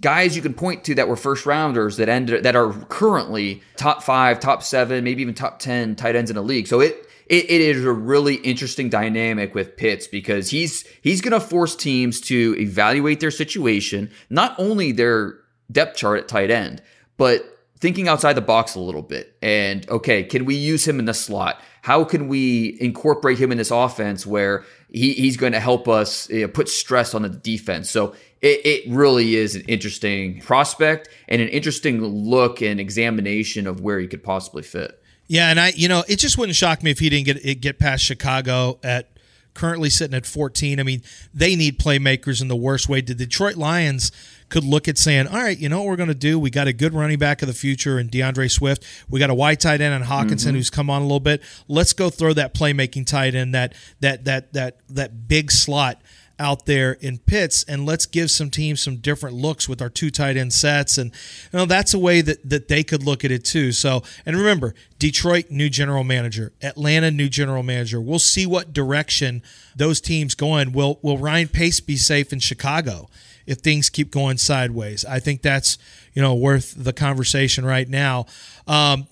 guys you can point to that were first rounders that ended that are currently top five, top seven, maybe even top ten tight ends in the league. So it it, it is a really interesting dynamic with Pitts because he's he's going to force teams to evaluate their situation, not only their depth chart at tight end, but thinking outside the box a little bit. And okay, can we use him in the slot? How can we incorporate him in this offense where he, he's going to help us you know, put stress on the defense? So it, it really is an interesting prospect and an interesting look and examination of where he could possibly fit. Yeah, and I, you know, it just wouldn't shock me if he didn't get it get past Chicago at currently sitting at 14. I mean, they need playmakers in the worst way. The Detroit Lions could look at saying, "All right, you know what we're going to do? We got a good running back of the future in D'Andre Swift. We got a white tight end in Hockenson mm-hmm. who's come on a little bit. Let's go throw that playmaking tight end that that that that that big slot." Out there in Pitts and let's give some teams some different looks with our two tight end sets. And you know that's a way that that they could look at it too. So and remember detroit new general manager. Atlanta new general manager. We'll see what direction those teams going will will ryan pace be safe in chicago if things keep going sideways? I think that's you know worth the conversation right now. Um,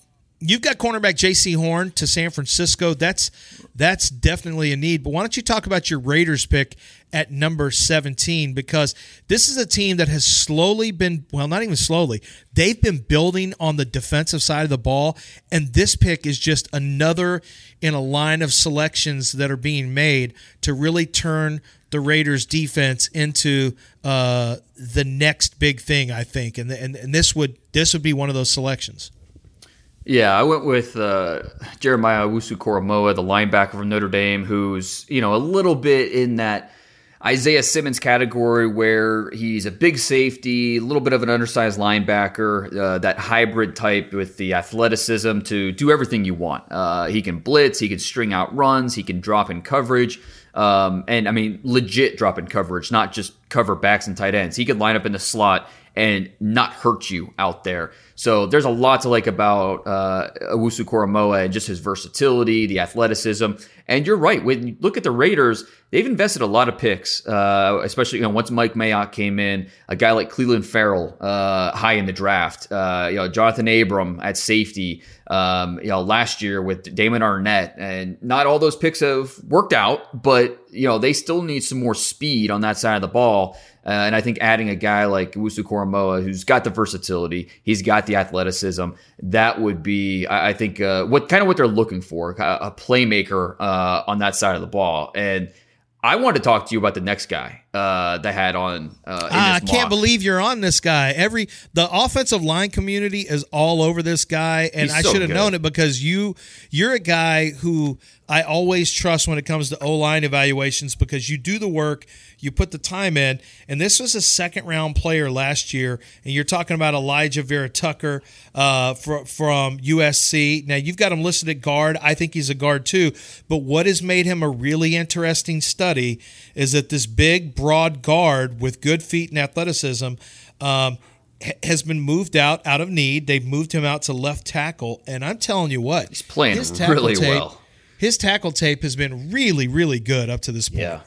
You've got cornerback Jaycee Horn to San Francisco. That's that's definitely a need. But why don't you talk about your Raiders pick at number 17? Because this is a team that has slowly been, well, not even slowly, they've been building on the defensive side of the ball. And this pick is just another in a line of selections that are being made to really turn the Raiders defense into uh, the next big thing, I think. And, and and this would this would be one of those selections. Yeah, I went with uh, Jeremiah Owusu Koramoah, the linebacker from Notre Dame, who's you know a little bit in that Isaiah Simmons category where he's a big safety, a little bit of an undersized linebacker, uh, that hybrid type with the athleticism to do everything you want. Uh, he can blitz, he can string out runs, he can drop in coverage. Um, and I mean, legit drop in coverage, not just cover backs and tight ends. He could line up in the slot and not hurt you out there. So there's a lot to like about uh, Owusu Koramoah and just his versatility, the athleticism. And you're right. When you look at the Raiders, they've invested a lot of picks, uh, especially you know once Mike Mayock came in, a guy like Clelin Ferrell uh, high in the draft, uh, you know Johnathan Abram at safety, um, you know last year with Damon Arnette, and not all those picks have worked out, but you know they still need some more speed on that side of the ball. And I think adding a guy like Wusu Koramoah, who's got the versatility, he's got the athleticism, that would be, I, I think, uh, what kind of what they're looking for, a, a playmaker uh, on that side of the ball. And I want to talk to you about the next guy uh, that had on. Uh, I can't mock. believe you're on this guy. Every the offensive line community is all over this guy, and He's I so should have known it because you you're a guy who I always trust when it comes to O line evaluations because you do the work, you put the time in, and this was a second round player last year, and you're talking about Alijah Vera Tucker uh, fr- from USC. Now you've got him listed at guard. I think he's a guard too, but what has made him a really interesting study is that this big, broad guard with good feet and athleticism. Um, has been moved out out of need. They've moved him out to left tackle, and I'm telling you what, he's playing really well. His tackle tape has been really, really good up to this point. Yeah.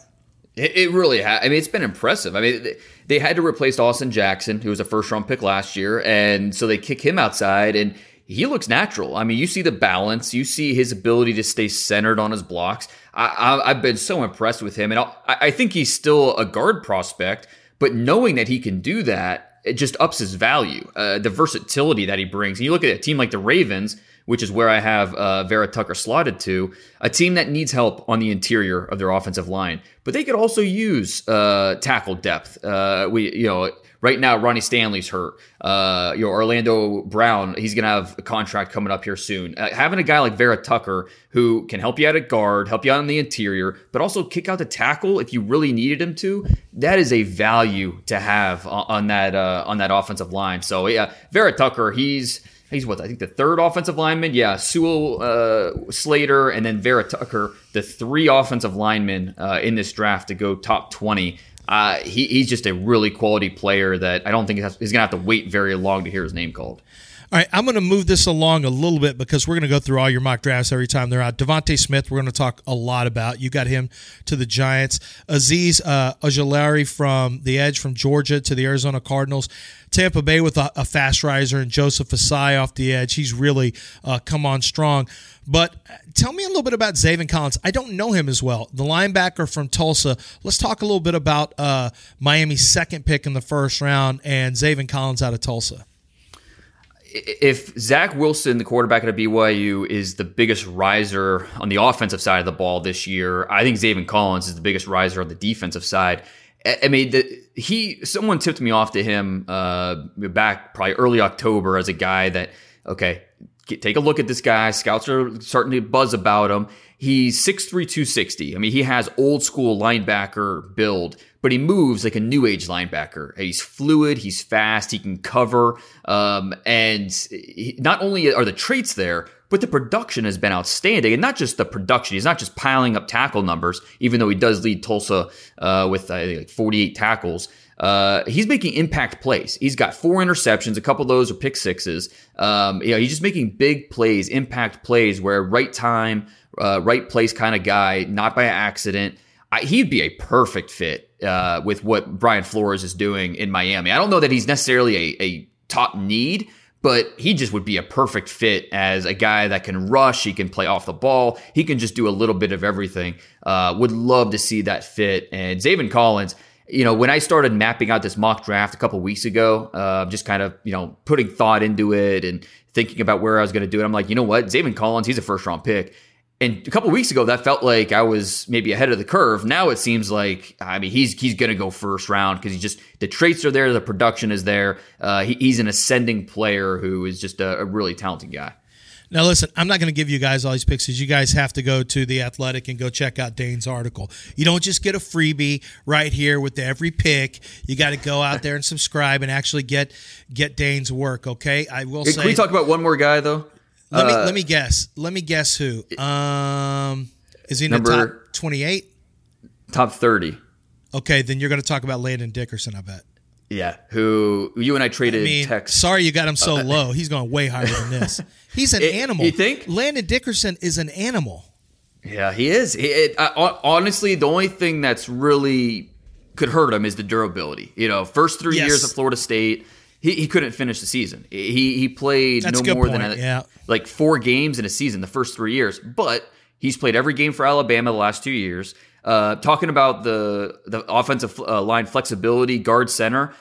It, it really ha I mean, it's been impressive. I mean, they, they had to replace Austin Jackson, who was a first round pick last year. And so they kick him outside, and he looks natural. I mean, you see the balance, you see his ability to stay centered on his blocks. I, I've been so impressed with him. And I, I think he's still a guard prospect, but knowing that he can do that, it just ups his value. Uh, the versatility that he brings. And you look at a team like the Ravens, which is where I have uh, Vera Tucker slotted to, a team that needs help on the interior of their offensive line. But they could also use uh, tackle depth. Uh, we, you know, right now Ronnie Stanley's hurt. Uh, you know, Orlando Brown, he's gonna have a contract coming up here soon. Uh, having a guy like Vera Tucker who can help you out at guard, help you out on the interior, but also kick out the tackle if you really needed him to, that is a value to have on, on that uh, on that offensive line. So yeah, Vera Tucker, he's he's what I think the third offensive lineman. Yeah, Sewell, uh, Slater, and then Vera Tucker, the three offensive linemen uh, in this draft to go top twenty. Uh, he, he's just a really quality player that I don't think he's going to have to wait very long to hear his name called. All right, I'm going to move this along a little bit because we're going to go through all your mock drafts every time they're out. DeVonta Smith, we're going to talk a lot about. You got him to the Giants. Azeez uh, from the Edge from Georgia to the Arizona Cardinals. Tampa Bay with a, a fast riser and Joseph Ossai off the edge. He's really uh, come on strong. But uh, tell me a little bit about Zaven Collins. I don't know him as well. The linebacker from Tulsa. Let's talk a little bit about uh, Miami's second pick in the first round and Zaven Collins out of Tulsa. if Zach Wilson, the quarterback at BYU, is the biggest riser on the offensive side of the ball this year, I think Zaven Collins is the biggest riser on the defensive side. I mean, the, he someone tipped me off to him uh, back probably early October as a guy that okay, take a look at this guy. Scouts are starting to buzz about him. He's 6'3", 260. I mean, he has old school linebacker build, but he moves like a new age linebacker. He's fluid. He's fast. He can cover. Um, and he, not only are the traits there, but the production has been outstanding. And not just the production. He's not just piling up tackle numbers, even though he does lead Tulsa uh, with I think like 48 tackles. Uh, he's making impact plays. He's got four interceptions. A couple of those are pick sixes. Um, you know, he's just making big plays, impact plays where right time, uh, right place kind of guy, not by accident. I, he'd be a perfect fit uh, with what Brian Flores is doing in Miami. I don't know that he's necessarily a, a top need, but he just would be a perfect fit as a guy that can rush. He can play off the ball. He can just do a little bit of everything. Uh, would love to see that fit. And Zaven Collins, you know, when I started mapping out this mock draft a couple weeks ago, uh, just kind of, you know, putting thought into it and thinking about where I was going to do it, I'm like, you know what? Zaven Collins, he's a first round pick. And a couple weeks ago, that felt like I was maybe ahead of the curve. Now it seems like I mean he's he's going to go first round because he just the traits are there, the production is there. Uh, he, he's an ascending player who is just a, a really talented guy. Now, listen, I'm not going to give you guys all these picks because you guys have to go to the Athletic and go check out Dane's article. You don't just get a freebie right here with every pick. You got to go out there and subscribe and actually get get Dane's work. Okay, I will say. Can we talk about one more guy though? Let me Uh, let me guess. Let me guess who. Um, is he in Number- the top 28? Top thirty. Okay, then you're going to talk about Landon Dickerson. I bet. Yeah, who you and I I traded mean, text. sorry you got him so low. He's going way higher than this. He's an It- animal. you think? Landon Dickerson is an animal. Yeah, he is. It, I, honestly, the only thing that's really could hurt him is the durability. You know, first three Yes. years at Florida State, he, he couldn't finish the season. He he played That's no more than a- yeah. like four games in a season the first three years, but he's played every game for Alabama the last two years. Uh, talking about the the offensive uh, line flexibility, guard center.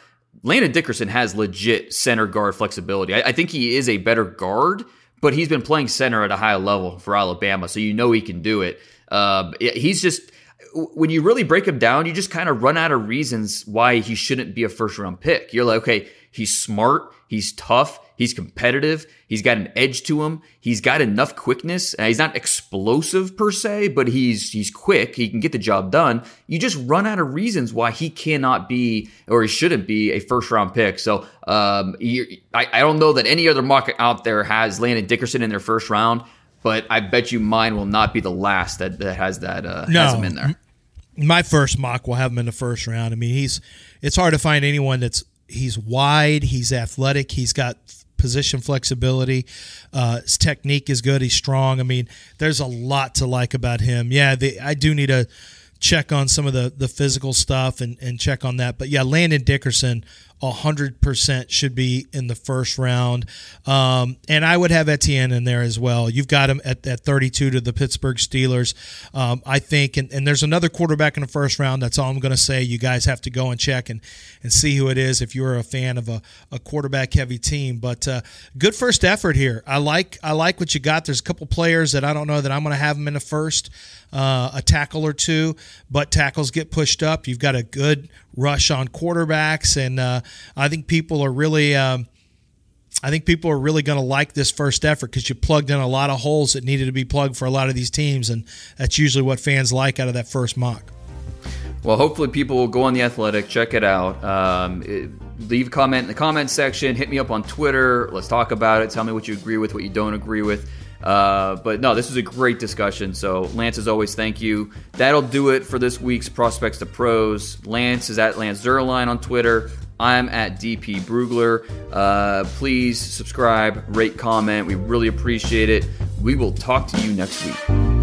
Landon Dickerson has legit center guard flexibility. I, I think he is a better guard, but he's been playing center at a high level for Alabama, so you know he can do it. Um, he's just when you really break him down, you just kind of run out of reasons why he shouldn't be a first round pick. You're like, okay, he's smart, he's tough, he's competitive, he's got an edge to him, he's got enough quickness. He's not explosive per se, but he's he's quick. He can get the job done. You just run out of reasons why he cannot be or he shouldn't be a first round pick. So um, I, I don't know that any other mock out there has Landon Dickerson in their first round. But I bet you mine will not be the last that, that has that uh, has No. him in there. my first mock will have him in the first round. I mean, he's it's hard to find anyone that's he's wide, he's athletic, he's got position flexibility, uh, his technique is good, he's strong. I mean, there's a lot to like about him. Yeah, I do need to check on some of the the physical stuff and and check on that. But yeah, Landon Dickerson. 100% should be in the first round. Um, and I would have Etienne in there as well. You've got him at, at 32 to the Pittsburgh Steelers. Um, I think, and, and there's another quarterback in the first round. That's all I'm going to say. You guys have to go and check and, and see who it is if you're a fan of a, a quarterback heavy team. But uh, good first effort here. I like I like what you got. There's a couple players that I don't know that I'm going to have them in the first, uh, a tackle or two, but tackles get pushed up. You've got a good rush on quarterbacks, and uh, I think people are really. Um, I think people are really going to like this first effort because you plugged in a lot of holes that needed to be plugged for a lot of these teams, and that's usually what fans like out of that first mock. Well, hopefully people will go on the Athletic, check it out. Um, it- leave a comment in the comment section. Hit me up on Twitter. Let's talk about it. Tell me what you agree with, what you don't agree with. Uh, but no, this was a great discussion. So, Lance, as always, thank you. That'll do it for this week's Prospects to Pros. Lance is at Lance Zierlein on Twitter. I'm at DP Brugler. Uh, please subscribe, rate, comment. We really appreciate it. We will talk to you next week.